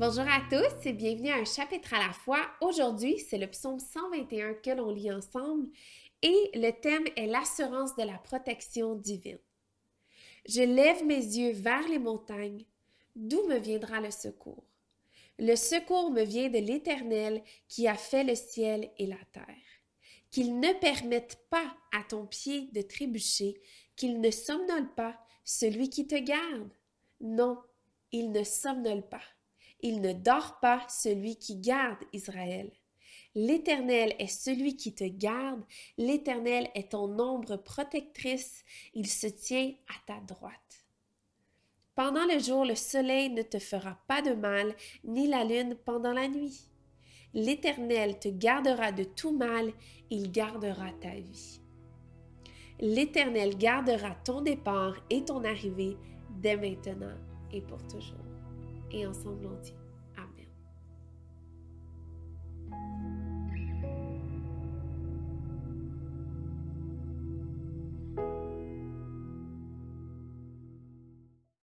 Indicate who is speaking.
Speaker 1: Bonjour à tous et bienvenue à un chapitre à la fois. Aujourd'hui, c'est le psaume 121 que l'on lit ensemble et le thème est l'assurance de la protection divine. Je lève mes yeux vers les montagnes. D'où me viendra le secours? Le secours me vient de l'Éternel qui a fait le ciel et la terre. Qu'il ne permette pas à ton pied de trébucher, qu'il ne somnole pas celui qui te garde. Non, il ne somnole pas. Il ne dort pas celui qui garde Israël. L'Éternel est celui qui te garde, l'Éternel est ton ombre protectrice, il se tient à ta droite. Pendant le jour, le soleil ne te fera pas de mal, ni la lune pendant la nuit. L'Éternel te gardera de tout mal, il gardera ta vie. L'Éternel gardera ton départ et ton arrivée dès maintenant et pour toujours Eu sou Lúcia.